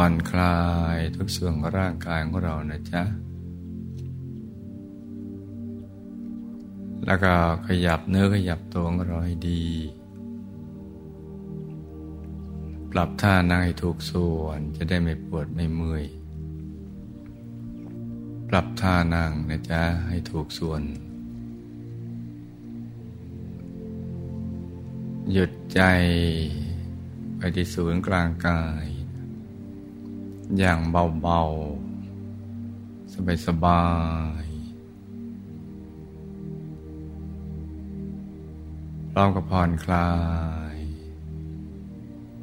ผ่อนคลายทุกส่วนของร่างกายของเรานะจ๊ะ แล้วก็ขยับเนื้อขยับตัวของเราให้ดี ปรับท่านั่งให้ถูกส่วนจะได้ไม่ปวดไม่เมื่อย ปรับท่านั่งนะจ๊ะให้ถูกส่วน หยุดใจไปที่ศูนย์กลางกาย อย่างเบาๆ สบายๆพร้อมกับผ่อนคลาย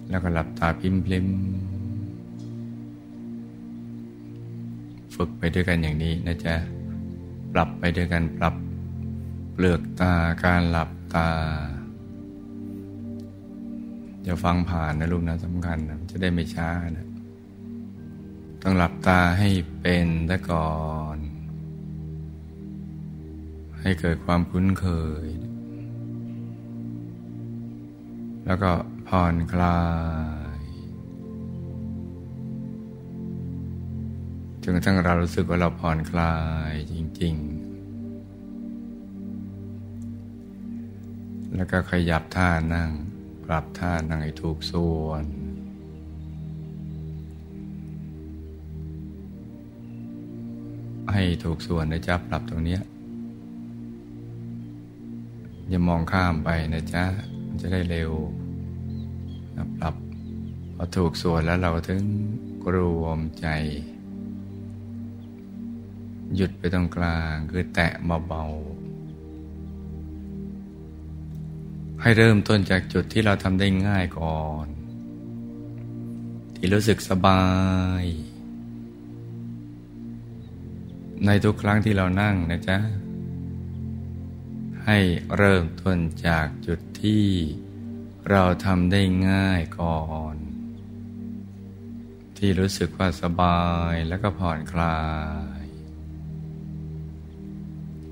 แล้วก็หลับตาพิมพลิมฝึกไปด้วยกันอย่างนี้นะจ๊ะ ปรับไปด้วยกันปรับเปลือกตาการหลับตาอย่าฟังผ่านนะลูกนะสำคัญนะจะได้ไม่ช้านะ ต้องหลับตาให้เป็นซะก่อน ให้เกิดความคุ้นเคย แล้วก็ผ่อนคลายจนกระทั่งเรารู้สึกว่าเราผ่อนคลายจริง ๆ แล้วก็ขยับท่านั่ง ปรับท่านั่งให้ถูกส่วน ให้ถูกส่วนนะจ๊ะปรับตรงนี้อย่ามองข้ามไปนะจ๊ะมันจะได้เร็วปรับพอถูกส่วนแล้วเราถึงรวมใจ หยุดไปตรงกลางคือแตะเบาๆให้เริ่มต้นจากจุดที่เราทำได้ง่ายก่อน ที่รู้สึกสบาย ในทุกครั้งที่เรานั่งนะจ๊ะ ให้เริ่มต้นจากจุดที่เราทำได้ง่ายก่อน ที่รู้สึกว่าสบายแล้วก็ผ่อนคลาย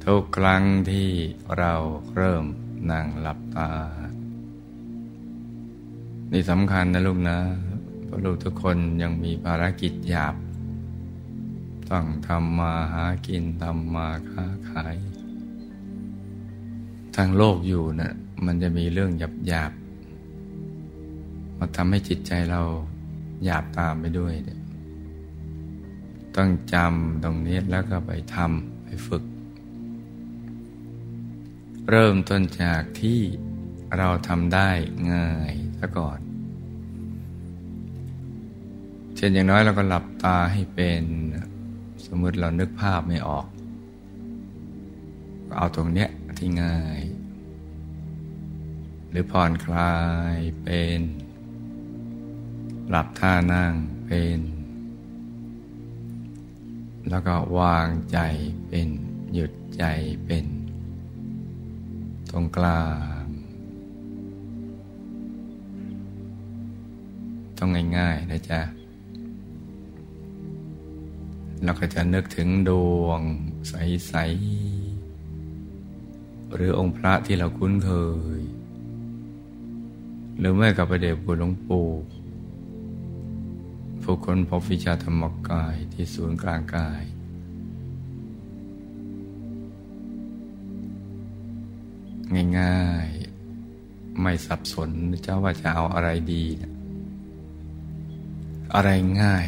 ทุกครั้งที่เราเริ่มนั่งหลับตา นี่สำคัญนะลูกนะ เพราะลูกทุกคนยังมีภารกิจหยาบ ต้องทำมาหากินทำมาค้าขาย ทางโลกอยู่นะ่ะมันจะมีเรื่องหยาบหยาบมาทำให้จิตใจเราหยาบตามไปด้วยเนี่ยต้องจำตรงนี้แล้วก็ไปทำไปฝึก เริ่มต้นจากที่เราทำได้ง่ายซะก่อน เช่นอย่างน้อยเราก็หลับตาให้เป็น มมติเรานึกภาพไม่ออกเอาตรงเนี้ยที่ง่าย หรือผ่อนคลายเป็นหลับท่านั่งเป็น แล้วก็วางใจเป็น หยุดใจเป็น ตรงกลางต้องง่ายๆนะจ๊ะ เราก็จะนึกถึงดวงใส ๆ หรือองค์พระที่เราคุ้นเคย หรือไม่กับพระเดชบุญหลวงปู่ผู้คนพบวิชาธรรมกายที่ศูนย์กลางกาย ง่ายๆ ไม่สับสนเจ้าว่าจะเอาอะไรดีนะอะไรง่าย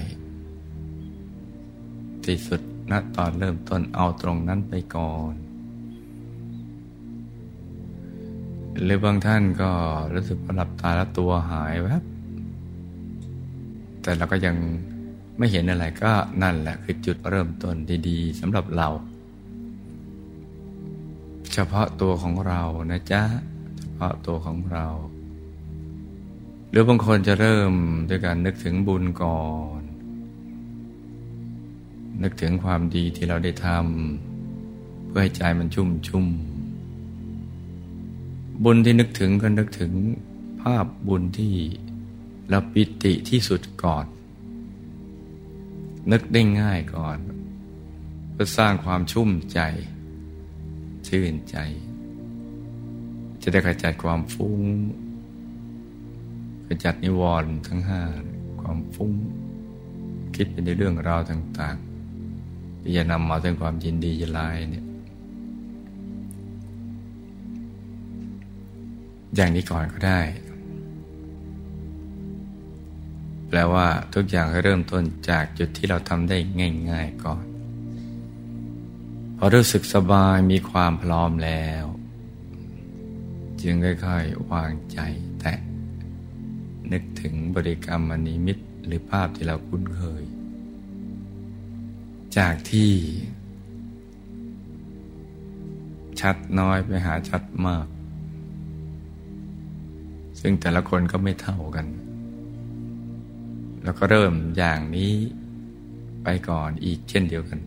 ที่สุดณตอนเริ่มต้นเอาตรงนั้นไปก่อน หรือบางท่านก็รู้สึกว่าหลับตาแล้วตัวหายแวบแต่เราก็ยังไม่เห็นอะไรก็นั่นแหละคือจุดเริ่มต้นดีๆสำหรับเรา เฉพาะตัวของเรานะจ๊ะ เฉพาะตัวของเรา หรือบางคนจะเริ่มด้วยการนึกถึงบุญก่อน นึกถึงความดีที่เราได้ทำเพื่อให้ใจมันชุ่มชุ่มบุญที่นึกถึงก็นึกถึงภาพบุญที่เราปิติที่สุดก่อน นึกได้ง่ายก่อนเพื่อสร้างความชุ่มใจ ชื่นใจ จะได้ขจัดความฟุ้งขจัดนิวรณ์ทั้งห้าความฟุ้ง คิดไปในเรื่องราวต่าง ๆ ที่จะนำมาถึงความยินดียินไลเนี่ยอย่างนี้ก่อนก็ได้ แปลว่าทุกอย่างเริ่มต้นจากจุดที่เราทำได้ง่าย ๆก่อน พอรู้สึกสบายมีความพร้อมแล้ว จึงค่อยๆวางใจแต่นึกถึงบริกรรมมณีมิตรหรือภาพที่เราคุ้นเคย จากที่ ชัดน้อยไปหาชัดมาก ซึ่งแต่ละคนก็ไม่เท่ากัน แล้วก็เริ่มอย่างนี้ไปก่อนอีกเช่นเดียวกัน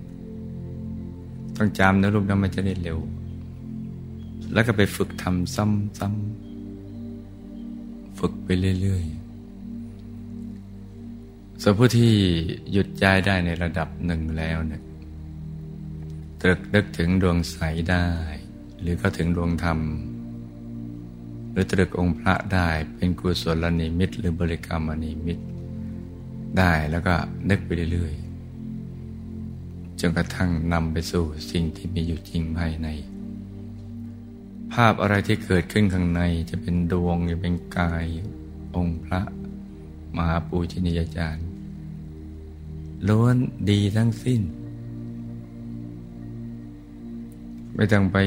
ต้องจำนะลูกนะมันจะได้เร็ว แล้วก็ไปฝึกทำซ้ำๆฝึกไปเรื่อยๆ สำหรับผู้ที่หยุดใจได้ในระดับหนึ่งแล้วเนี่ยตรึกนึกถึงดวงใสได้ หรือก็ถึงดวงธรรม หรือตรึกองค์พระได้เป็นกุศลนิมิต หรือบริกรรมนิมิต ได้แล้วก็นึกไปเรื่อยๆจนกระทั่งนำไปสู่สิ่งที่มีอยู่จริงภายใน ภาพอะไรที่เกิดขึ้นข้างในจะเป็นดวงจะเป็นกายองค์พระมหาปูชนียาจารย์ ล้วนดีทั้งสิ้น ไม่ต้องไป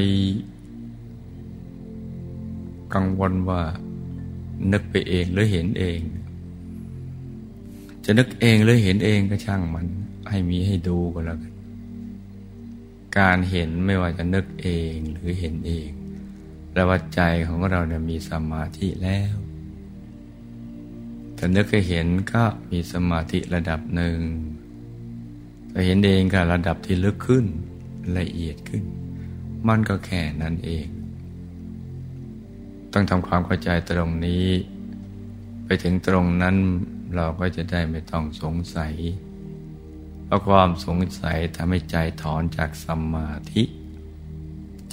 กังวลว่า นึกไปเองหรือเห็นเอง จะนึกเองหรือเห็นเองก็ช่างมัน ให้มีให้ดูก็แล้วกัน การเห็นไม่ว่าจะนึกเองหรือเห็นเองแปลว่าใจของเราเนี่ยมีสมาธิแล้วแต่นึกให้เห็นก็มีสมาธิระดับหนึ่ง แต่เห็นเองก็ระดับที่ลึกขึ้นละเอียดขึ้น มันก็แค่นั้นเอง ต้องทำความเข้าใจตรงนี้ ไปถึงตรงนั้นเราก็จะได้ไม่ต้องสงสัย เพราะความสงสัยทำให้ใจถอนจากสมาธิ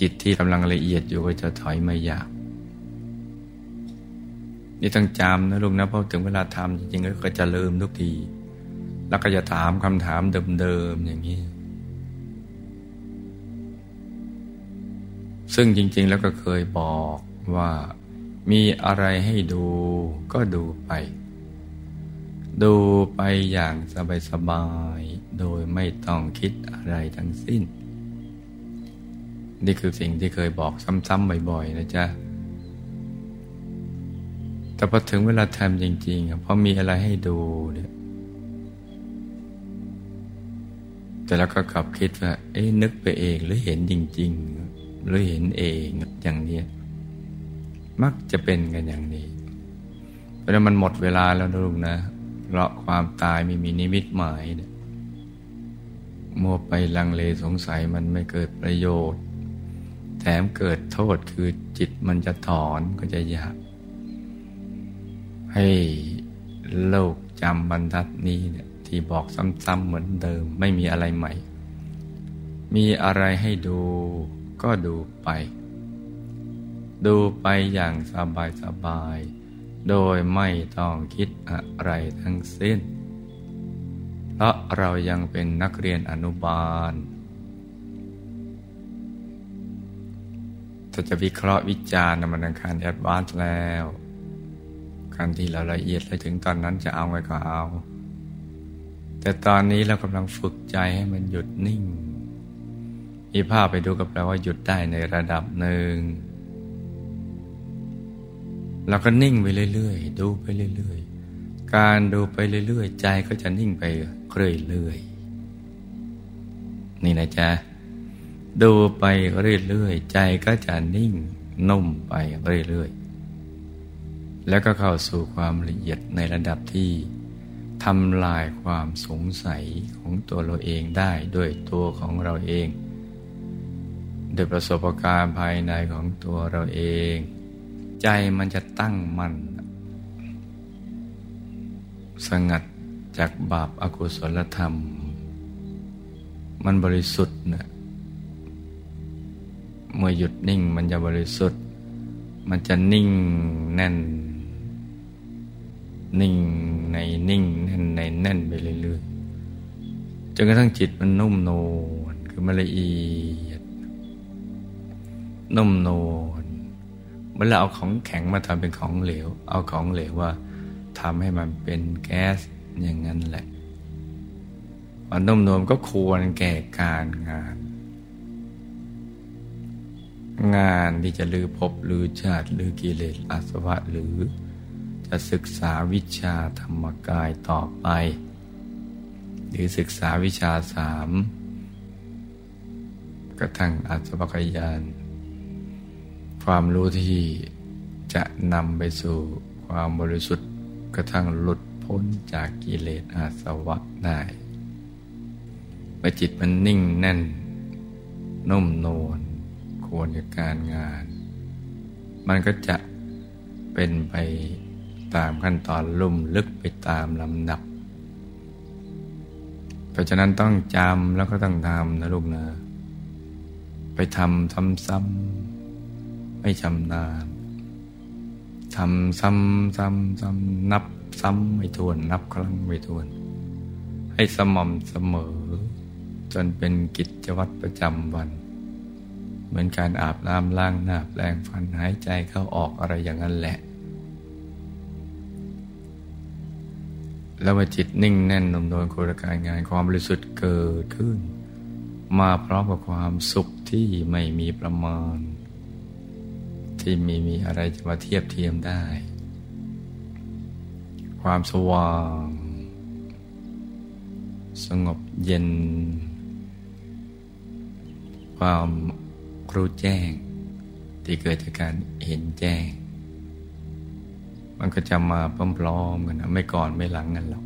จิตที่กำลังละเอียดอยู่ก็จะถอยมาหยาบนี่ต้องจำนะลูกนะเพราะถึงเวลาทำจริงๆก็จะลืมทุกที แล้วก็จะถามคำถามเดิมๆอย่างนี้ ซึ่งจริง ๆ แล้วก็เคยบอกว่ามีอะไรให้ดูก็ดูไป ดูไปอย่างสบายๆ โดยไม่ต้องคิดอะไรทั้งสิ้น นี่คือสิ่งที่เคยบอกซ้ำๆบ่อย ๆ นะจ๊ะ แต่พอถึงเวลาทำจริงๆพอมีอะไรให้ดูเนี่ย แต่แล้วก็ขับคิดว่า เอ๊นึกไปเองหรือเห็นจริง ๆ หรือเห็นเองอย่างนี้มักจะเป็นกันอย่างนี้ เพราะมันหมดเวลาแล้วนะลูกนะเพราะความตายไม่มีนิมิตหมายเนี่ยมัวไปลังเลสงสัยมันไม่เกิดประโยชน์ แถมเกิดโทษคือจิตมันจะถอนก็จะยาก ให้โลกจำบรรทัดนี้เนี่ย ที่บอกซ้ำๆเหมือนเดิมไม่มีอะไรใหม่ มีอะไรให้ดูก็ดูไป ดูไปอย่างสบายสบาย โดยไม่ต้องคิดอะไรทั้งสิ้น เพราะเรายังเป็นนักเรียนอนุบาลถ้าจะวิเคราะห์วิจารณ์มันอังคารแอดวานซ์แล้วการที่เราละเอียดไปถึงตอนนั้นจะเอาไงก็เอา แต่ตอนนี้เรากำลังฝึกใจให้มันหยุดนิ่งมีภาพไปดูก็แปลว่าหยุดได้ในระดับหนึ่งเราก็นิ่งไปเรื่อยๆ ดูไปเรื่อยๆ การดูไปเรื่อยๆ ใจก็จะนิ่งไปเรื่อยๆ นี่นะจ๊ะ ดูไปเรื่อยๆ ใจก็จะนิ่งนุ่มไปเรื่อยๆ แล้วก็เข้าสู่ความละเอียดในระดับที่ ทำลายความสงสัยของตัวเราเองได้ด้วยตัวของเราเองโดยประสบการณ์ภายในของตัวเราเอง ใจมันจะตั้งมั่นสงัดจากบาปอากุศลธรรม มันบริสุทธิ์นะเมื่อหยุดนิ่งมันจะบริสุทธิ์ มันจะนิ่งแน่น นิ่งในนิ่งแน่นในแน่นไปเรื่อยๆจนกระทั่งจิตมันนุ่มนวลคือมันละเอียด นุ่มนวลเมื่อเราเอาของแข็งมาทำเป็นของเหลว เอาของเหลวว่าทำให้มันเป็นแก๊สอย่างนั้นแหละมันนุ่มนวลก็ควรแก่การงาน งานที่จะลือพบลือชาติลือกิเลสอาสวะหรือ จะศึกษาวิชาธรรมกายต่อไป หรือศึกษาวิชาสามกระทั่งอาสวกยาน ความรู้ที่จะนำไปสู่ความบริสุทธิ์กระทั่งหลุดพ้นจากกิเลสอาสวะได้เมื่อจิตมันนิ่งแน่น นุ่มนวลควรกับการงาน มันก็จะเป็นไป ตามขั้นตอนลุ่มลึกไปตามลำดับ เพราะฉะนั้นต้องจำแล้วก็ต้องทำนะลูกนะ ไปทำทำซ้ำไม่ชำนาญทำซ้ำซ้ำซ้ำนับซ้ำไม่ทวน นับครั้งไม่ทวน ให้สม่ำเสมอ จนเป็นกิจวัตรประจำวัน เหมือนการอาบน้ำล้างหน้าแปลงฟันหายใจเข้าออกอะไรอย่างนั้นแหละ แล้วว่าจิตนิ่งแน่นนุ่มนโครการงานความบริสุทธิ์เกิดขึ้น มาพร้อมกับความสุขที่ไม่มีประมาณ ที่ไม่มีอะไรจะมาเทียบเทียมได้ ความสว่าง สงบเย็น ความรู้แจ้ง ที่เกิดจากการเห็นแจ้ง มันก็จะมาพร้อมๆกันนะไม่ก่อนไม่หลังกันหรอก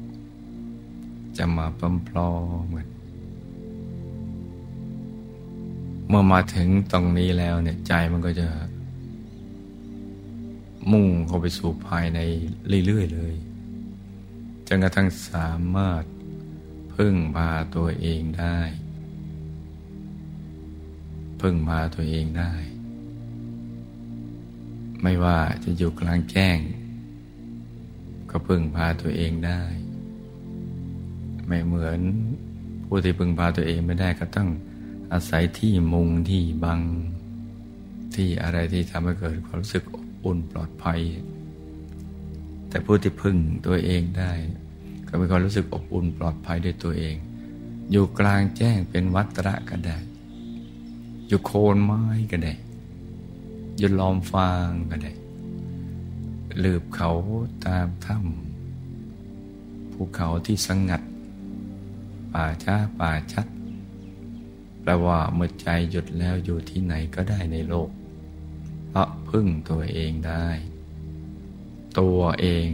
จะมาพร้อมๆกันเมื่อมาถึงตรงนี้แล้วเนี่ยใจมันก็จะ มุ่งเข้าไปสู่ภายในเรื่อยๆเลยจนกระทั่งสามารถพึ่งพาตัวเองได้ พึ่งพาตัวเองได้ ไม่ว่าจะอยู่กลางแจ้ง ก็พึ่งพาตัวเองได้ ไม่เหมือนผู้ที่พึ่งพาตัวเองไม่ได้ก็ต้องอาศัยที่มุงที่บัง ที่อะไรที่ทำให้เกิดความรู้สึกอบอุ่นปลอดภัย แต่ผู้ที่พึ่งตัวเองได้ ก็มีความรู้สึกอบอุ่นปลอดภัยด้วยตัวเอง อยู่กลางแจ้งเป็นวัตระก็ได้ อยู่โคนไม้ก็ได้ อยู่ล้อมฟางก็ได้ ลืบเขาตามถ้ำภูเขาที่สงัด ป่าช้าป่าชัดแปลว่าเมื่อใจหยุดแล้วอยู่ที่ไหนก็ได้ในโลก เพราะพึ่งตัวเองได้ ตัวเอง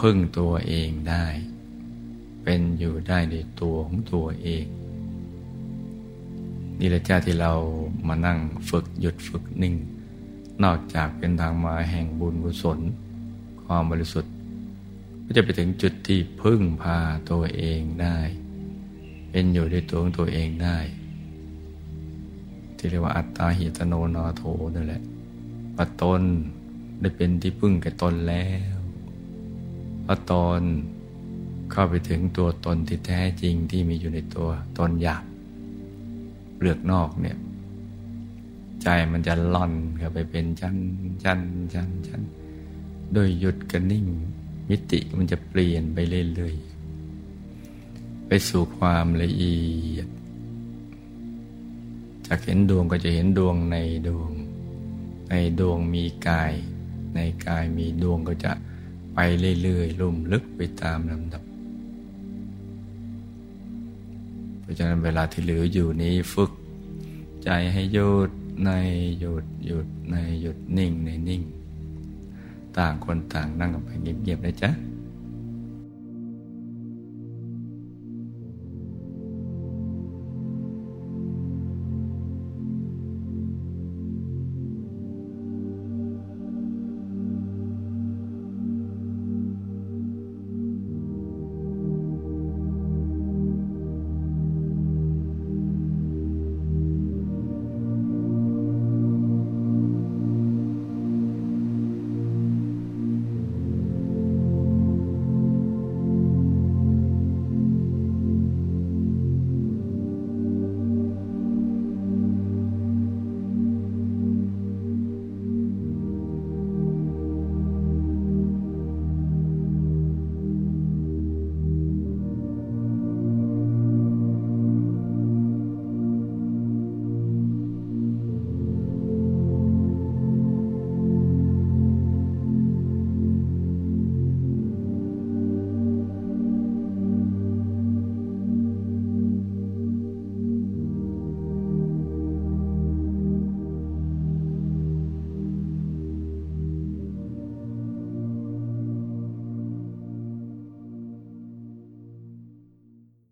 พึ่งตัวเองได้ เป็นอยู่ได้ในตัวของตัวเองนี่แหละจ้าที่เรามานั่งฝึกหยุดฝึกนิ่ง นอกจากเป็นทางมาแห่งบุญกุศล ความบริสุทธิ์ ก็จะไปถึงจุดที่พึ่งพาตัวเองได้ เป็นอยู่ด้วยตัวของตัวเองได้ ที่เรียกว่าอัตตาหิตโนนาโถนั่นแหละปัตนได้เป็นที่พึ่งแก่ตนแล้วพระตนเข้าไปถึงตัวตนที่แท้จริงที่มีอยู่ในตัวตนหยาบเปลือกนอกเนี่ย ใจมันจะล่อนเข้าไปเป็นชั้นชั้นชั้นชั้นโดยหยุดกันนิ่ง มิติมันจะเปลี่ยนไปเรื่อยๆไปสู่ความละเอียด จากเห็นดวงก็จะเห็นดวงในดวง ในดวงมีกาย ในกายมีดวงก็จะไปเรื่อยๆลุ่มลึกไปตามลำดับ เพราะฉะนั้นเวลาที่เหลืออยู่นี้ฝึกใจให้หยุด ในหยุดหยุดในหยุดนิ่งในนิ่ง ต่างคนต่างนั่งกันไปเงียบๆนะจ๊ะ